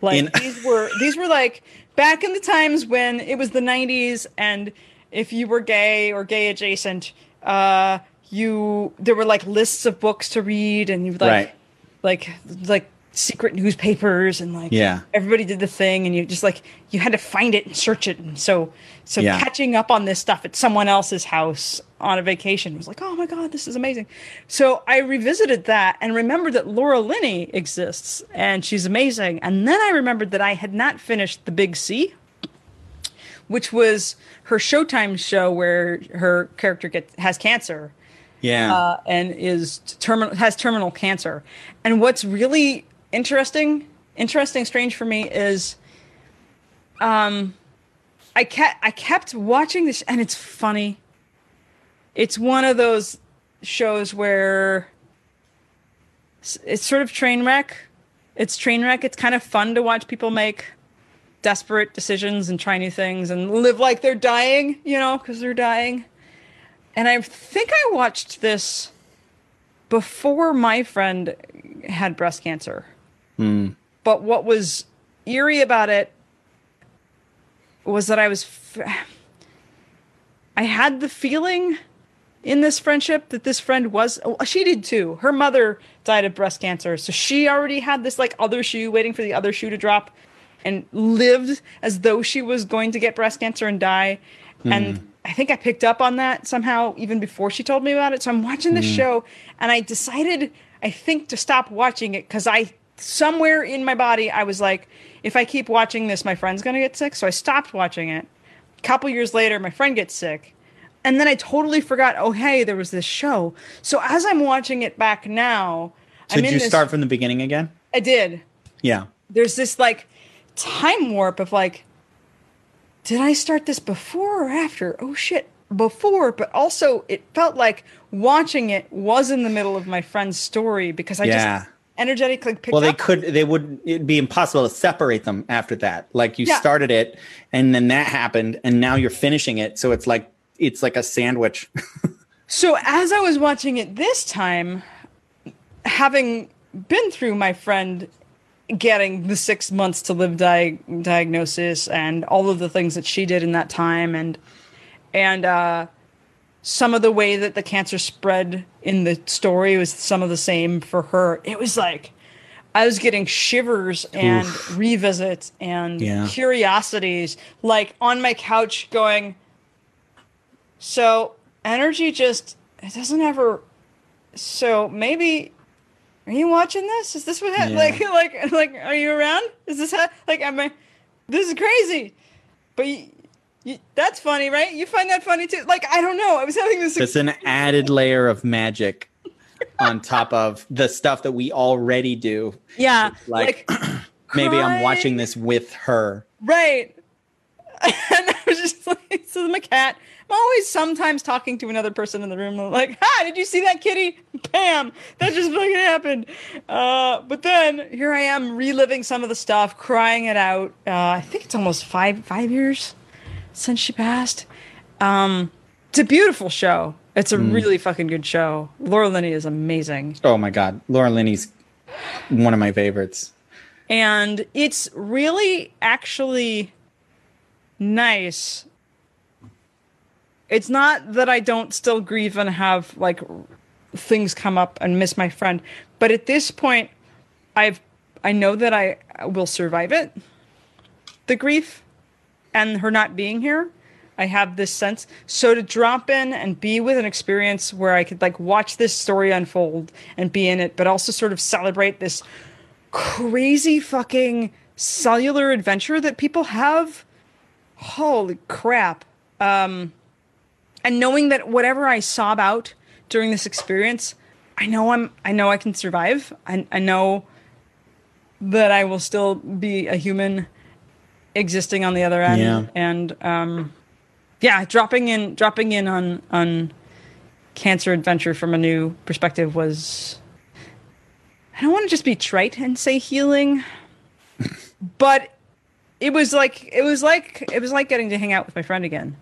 Like In- these were these were like back in the times when it was the 90s and if you were gay or gay adjacent, uh you there were like lists of books to read and you like Right. like like secret newspapers and like Yeah. everybody did the thing and you just like you had to find it and search it and so so Yeah. catching up on this stuff at someone else's house on a vacation was like oh my god this is amazing so i revisited that and remembered that laura linney exists and she's amazing and then i remembered that i had not finished the big c which was her showtime show where her character gets has cancer Yeah. uh, and is terminal has terminal cancer. And what's really interesting, interesting, strange for me is, um, I kept I kept watching this, and it's funny. It's one of those shows where it's sort of train wreck. It's train wreck. It's kind of fun to watch people make desperate decisions and try new things and live like they're dying, you know, because they're dying and I think I watched this before my friend had breast cancer. But what was eerie about it was that I was, f- I had the feeling in this friendship that this friend was, oh, she did too. Her mother died of breast cancer. So she already had this like other shoe waiting for the other shoe to drop and lived as though she was going to get breast cancer and die. And I think I picked up on that somehow even before she told me about it. So I'm watching this hmm. show and I decided, I think, to stop watching it because I, somewhere in my body, I was like, if I keep watching this, my friend's going to get sick. So I stopped watching it. A couple years later, my friend gets sick. And then I totally forgot, oh, hey, there was this show. So as I'm watching it back now, so I'm did you this, start from the beginning again? I did Yeah. there's this like time warp of like did I start this before or after? Oh shit, before, but also it felt like watching it was in the middle of my friend's story because I Yeah. just energetically picked Well, they up. could, they would, it'd be impossible to separate them after that. Like you Yeah. started it and then that happened and now you're finishing it. So it's like, it's like a sandwich. *laughs* So as I was watching it this time, having been through my friend getting the six months to live di- diagnosis and all of the things that she did in that time and and uh, some of the way that the cancer spread in the story was some of the same for her. It was like I was getting shivers and revisits and Yeah. curiosities, like on my couch, going. So energy just it doesn't ever. So maybe. Are you watching this? Is this what Yeah. like *laughs* like like? Are you around? Is this like? Am I? This is crazy. But you, you, that's funny, right? You find that funny too? Like I don't know. I was having this. It's an added layer of magic on top of the stuff that we already do. yeah, like, *clears throat* Maybe I'm watching this with her. Right. *laughs* And I was just like, *laughs* so my cat. I'm always sometimes talking to another person in the room. Like, hi, did you see that kitty? *laughs* Bam! That just fucking happened. Uh, but then here I am reliving some of the stuff, crying it out. Uh, I think it's almost five five years since she passed. Um, it's a beautiful show. It's a really fucking good show. Laura Linney is amazing. Oh my God. Laura Linney's one of my favorites. and it's really actually nice it's not that i don't still grieve and have like things come up and miss my friend but at this point i've i know that i will survive it the grief and her not being here i have this sense so to drop in and be with an experience where i could like watch this story unfold and be in it but also sort of celebrate this crazy fucking cellular adventure that people have. Holy crap. Um, and knowing that whatever I sob out during this experience, I know I'm I know I can survive. I, I know that I will still be a human existing on the other end. Yeah. And um yeah, dropping in dropping in on on cancer adventure from a new perspective was I don't want to just be trite and say healing, *laughs* but it was like it was like it was like getting to hang out with my friend again.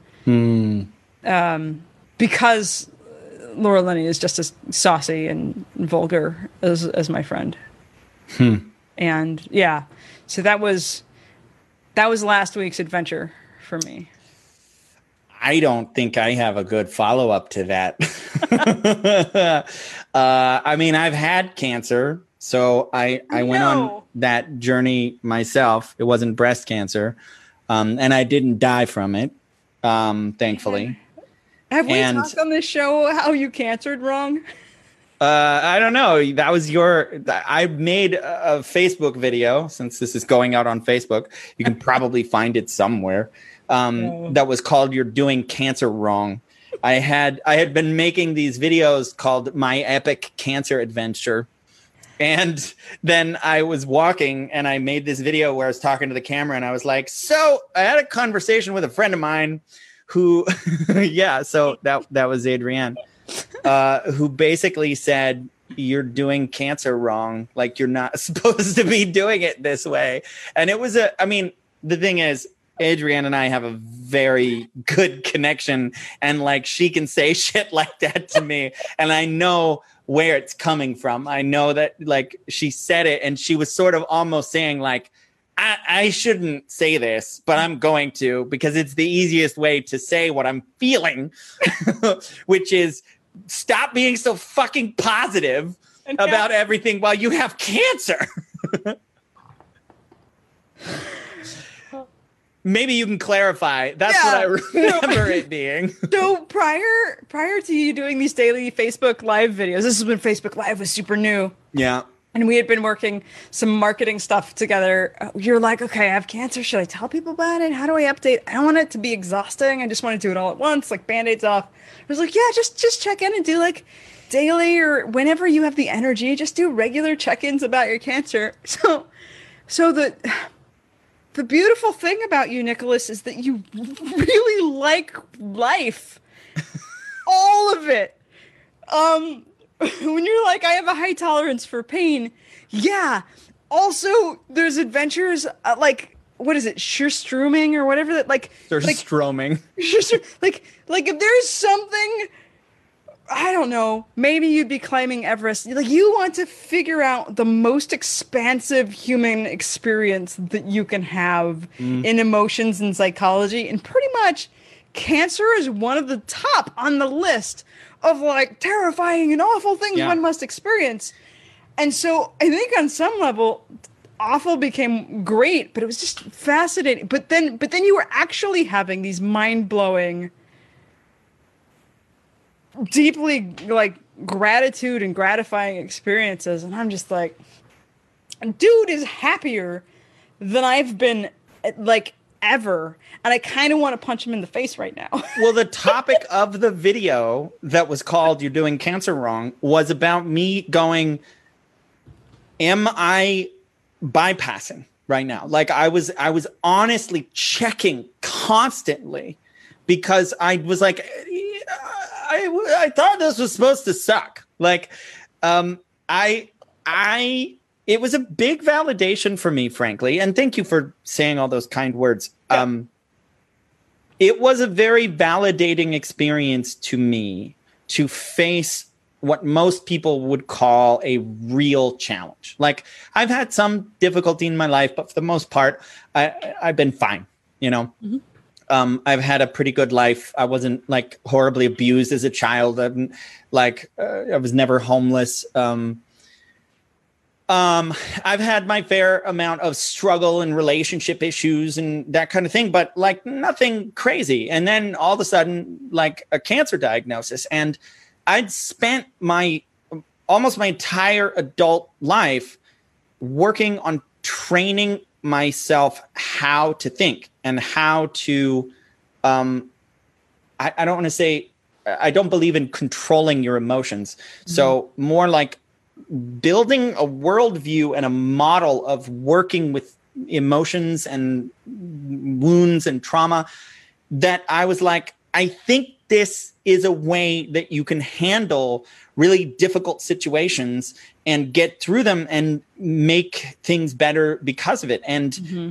Um, because Laura Linney is just as saucy and vulgar as as my friend. And yeah, so that was that was last week's adventure for me. I don't think I have a good follow up to that. *laughs* uh, I mean, I've had cancer, so I I went on that journey myself. It wasn't breast cancer, um, and I didn't die from it, um, thankfully. Have we And- talked on this show how you cancered wrong? *laughs* Uh, I don't know. That was your. I made a, Facebook video since this is going out on Facebook. You can probably *laughs* find it somewhere. Um, Oh. That was called "You're Doing Cancer Wrong." I had I had been making these videos called "My Epic Cancer Adventure," and then I was walking and I made this video where I was talking to the camera and I was like, "So I had a conversation with a friend of mine who, *laughs* yeah, so that that was Adrianne." *laughs* uh, who basically said you're doing cancer wrong. Like you're not *laughs* supposed to be doing it this way. And it was a i mean the thing is adrianne and i have a very good connection and like she can say *laughs* shit like that to me. And i know where it's coming from. I know that like she said it and she was sort of almost saying like I, I shouldn't say this, but I'm going to because it's the easiest way to say what I'm feeling, which is stop being so fucking positive about everything while you have cancer. Maybe you can clarify. That's Yeah. what I *laughs* remember it being. *laughs* so prior prior to you doing these daily Facebook live videos, this is when Facebook Live was super new. Yeah. And we had been working some marketing stuff together. Uh, You're like, okay, I have cancer. Should I tell people about it? How do I update? I don't want it to be exhausting. I just want to do it all at once, like band-aids off. I was like, yeah, just just check in and do like daily or whenever you have the energy, just do regular check-ins about your cancer. *laughs* So so the the beautiful thing about you, Nicholas, is that you really like life. *laughs* All of it. Um, *laughs* when you're like, I have a high tolerance for pain. Yeah. Also, there's adventures uh, like what is it, Surströmming or whatever that like. There's like, stroming. *laughs* like like if there's something I don't know. Maybe you'd be climbing Everest. Like you want to figure out the most expansive human experience that you can have mm. in emotions and psychology, and pretty much cancer is one of the top on the list of like terrifying and awful things yeah. one must experience. And so I think on some level, awful became great, but it was just fascinating. But then, but then you were actually having these mind blowing deeply like gratitude and gratifying experiences and i'm just like dude is happier than i've been like ever and i kind of want to punch him in the face right now *laughs* well the topic of the video that was called you're doing cancer wrong was about me going am i bypassing right now like i was i was honestly checking constantly because i was like I I thought this was supposed to suck. Like, um, I I it was a big validation for me, frankly, and thank you for saying all those kind words. Yeah. Um, it was a very validating experience to me to face what most people would call a real challenge. Like I've had some difficulty in my life, but for the most part, I, I've been fine. You know. Mm-hmm um, I've had a pretty good life. I wasn't like horribly abused as a child. I'm like uh, I was never homeless. Um, um, I've had my fair amount of struggle and relationship issues and that kind of thing, but like nothing crazy. And then all of a sudden, like a cancer diagnosis, and I'd spent my almost my entire adult life working on training myself how to think and how to um i, I don't want to say i don't believe in controlling your emotions mm-hmm. so more like building a worldview and a model of working with emotions and wounds and trauma that i was like i think this is a way that you can handle really difficult situations and get through them and make things better because of it. And mm-hmm.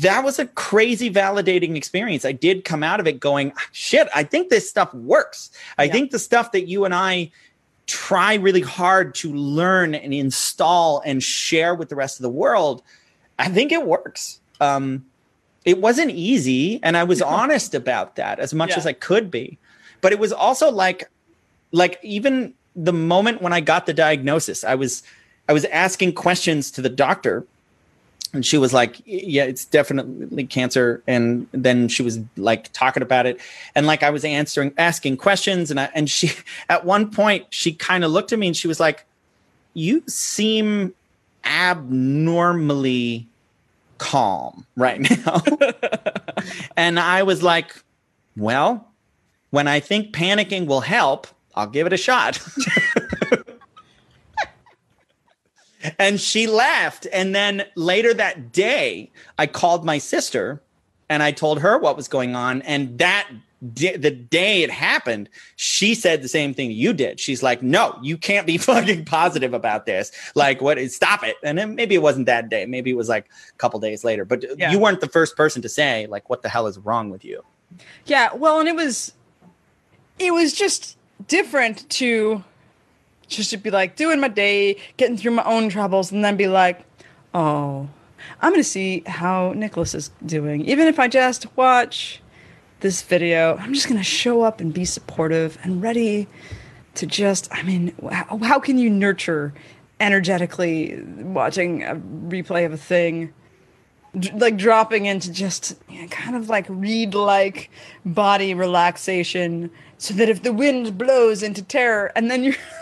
that was a crazy validating experience. I did come out of it going, shit, I think this stuff works. I yeah. think the stuff that you and I try really hard to learn and install and share with the rest of the world, I think it works. Um, it wasn't easy, and I was *laughs* honest about that as much yeah. as I could be. But it was also like, like even the moment when I got the diagnosis, I was I was asking questions to the doctor and she was like yeah it's definitely cancer. And then she was like talking about it. And like i was answering asking questions. And i and she *laughs* at one point she kind of looked at me and she was like you seem abnormally calm right *laughs* now. And i was like well when i think panicking will help I'll give it a shot. *laughs* and she laughed. And then later that day, I called my sister and I told her what was going on. And that the day it happened, she said the same thing you did. She's like, "No, you can't be *laughs* fucking positive about this. Like, what is stop it?" And then maybe it wasn't that day. Maybe it was like a couple days later. But yeah. you weren't the first person to say like, "What the hell is wrong with you?" Yeah, well, and it was, it was just different to just to be like doing my day, getting through my own troubles, and then be like, oh, I'm going to see how Nicholas is doing. Even if I just watch this video, I'm just going to show up and be supportive and ready to just, I mean, how, how can you nurture energetically watching a replay of a thing? like dropping into just you know, kind of like read like body relaxation so that if the wind blows into terror and then you're *laughs*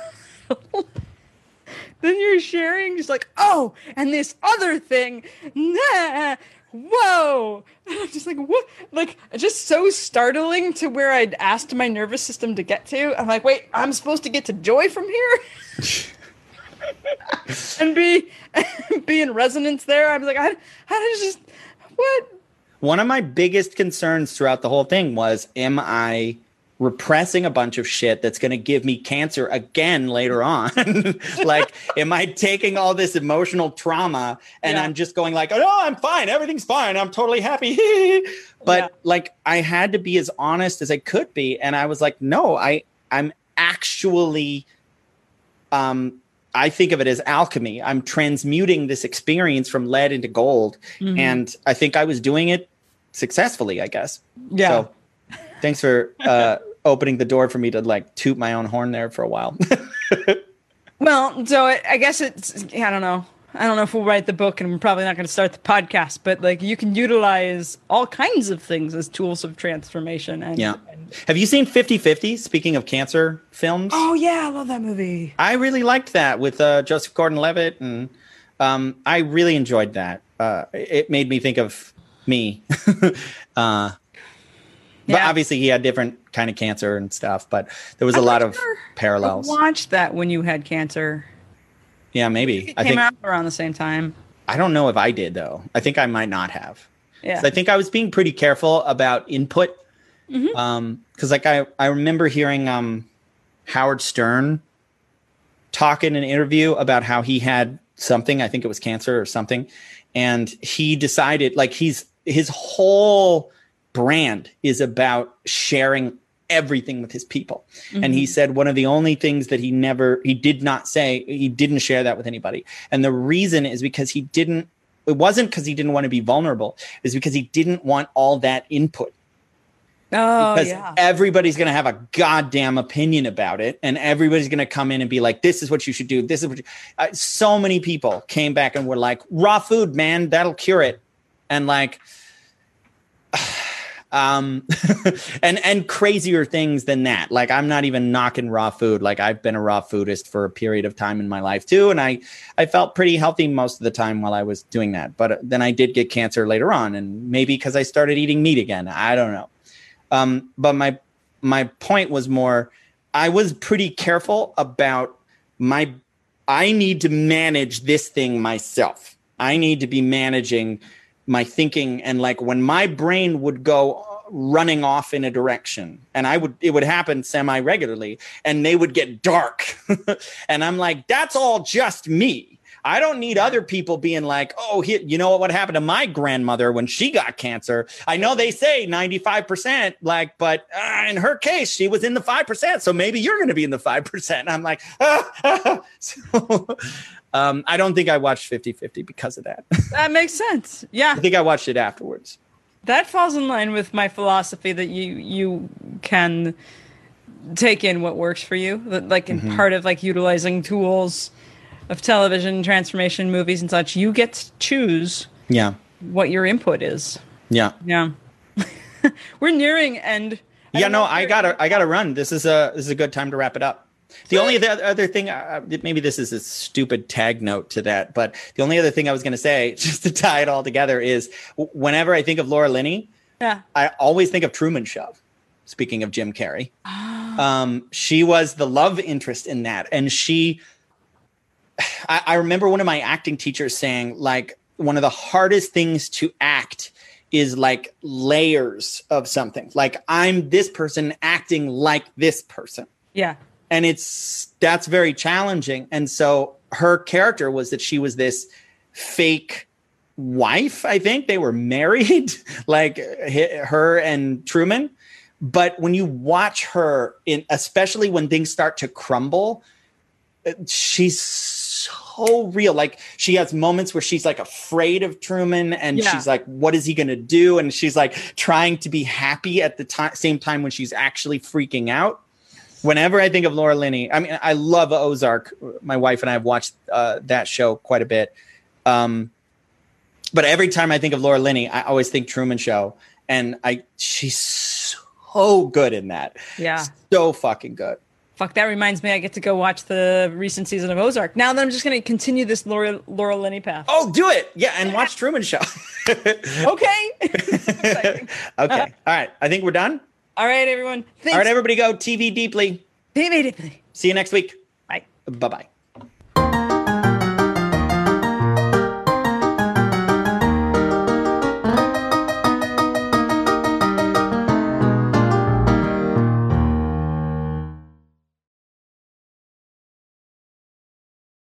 *laughs* then you're sharing just like oh and this other thing nah, whoa. And i'm just like what? Like just so startling to where i'd asked my nervous system to get to. I'm like wait i'm supposed to get to joy from here? *laughs* And be *laughs* be in resonance there. I was like i, I just What? One of my biggest concerns throughout the whole thing was am I repressing a bunch of shit that's going to give me cancer again later on? *laughs* like, am I taking all this emotional trauma and Yeah. I'm just going like, oh, no, I'm fine. Everything's fine. I'm totally happy. *laughs* but Yeah. like, I had to be as honest as I could be. And I was like, no, I, I'm actually, um, I think of it as alchemy. I'm transmuting this experience from lead into gold. Mhm. And I think I was doing it successfully, I guess. yeah. So thanks for uh, opening the door for me to like toot my own horn there for a while. *laughs* Well, so it, I guess it's I don't know. I don't know if we'll write the book, and we're probably not going to start the podcast. But like, you can utilize all kinds of things as tools of transformation. And yeah. and- Have you seen 50 50? Speaking of cancer films, oh yeah, I love that movie. I really liked that with uh, Joseph Gordon Levitt. And um, I really enjoyed that. Uh, it made me think of me. *laughs* uh, but Yeah. obviously, he had different kind of cancer and stuff, but there was a lot of sure. parallels. Watch that when you had cancer. Yeah, maybe. It I came think out around the same time. I don't know if I did though. I think I might not have. Yeah. 'Cause I think I was being pretty careful about input. Mhm. Um, because like I, I remember hearing um Howard Stern talk in an interview about how he had something, I think it was cancer or something, and he decided like he's his whole brand is about sharing everything with his people. And he said one of the only things that he never he did not say he didn't share that with anybody. And the reason is because he didn't it wasn't because he didn't want to be vulnerable. It's because he didn't want all that input. oh Because yeah. everybody's going to have a goddamn opinion about it, and everybody's going to come in and be like, "This is what you should do. This is what." You, uh, so many people came back and were like, "Raw food, man, that'll cure it," and like, *sighs* um, *laughs* and and crazier things than that. Like, I'm not even knocking raw food. Like, I've been a raw foodist for a period of time in my life too, and I I felt pretty healthy most of the time while I was doing that. But uh, then I did get cancer later on, and maybe because I started eating meat again. I don't know. Um, but my my point was more I was pretty careful about my I need to manage this thing myself. I need to be managing my thinking and like when my brain would go running off in a direction and I would it would happen semi regularly and they would get dark. *laughs* and I'm like that's all just me. I don't need other people being like, oh, he, you know what what happened to my grandmother when she got cancer? I know they say 95%, like, but uh, in her case, she was in the 5%. So maybe you're going to be in the 5%. And I'm like, *laughs* ah, so um, I don't think I watched 50 50 because of that. *laughs* That makes sense. Yeah. I think I watched it afterwards. that falls in line with my philosophy that you you can take in what works for you like in part of like utilizing tools of television transformation movies and such you get to choose Yeah. what your input is. Yeah. yeah. *laughs* We're nearing end. Yeah no i gotta i gotta run. This is a this is a good time to wrap it up. The only other other thing uh, maybe this is a stupid tag note to that but the only other thing i was going to say *laughs* just to tie it all together is whenever i think of laura linney yeah. I always think of truman show speaking of jim carrey. Um, she was the love interest in that and she *sighs* I, I remember one of my acting teachers saying like one of the hardest things to act is like layers of something. Like i'm this person acting like this person. Yeah. And it's that's very challenging. And so her character was that she was this fake wife i think. They were *laughs* married like her and truman. But when you watch her in especially when things start to crumble uh, she's so real like she has moments where she's like afraid of truman and Yeah. she's like what is he going to do and she's like trying to be happy at the same time when she's actually freaking out whenever I think of Laura Linney, I mean, I love Ozark. My wife and I have watched uh, that show quite a bit. Um, but every time I think of Laura Linney, I always think Truman Show, and I she's so good in that. yeah So fucking good. Fuck that reminds me i get to go watch the recent season of ozark now that i'm just going to continue this laura laura linney path Oh, do it. Yeah, and watch Truman Show. *laughs* *laughs* okay *laughs* okay. All right. I think we're done. all right everyone thanks All right, everybody go TV deeply. immediately See you next week. bye Bye bye.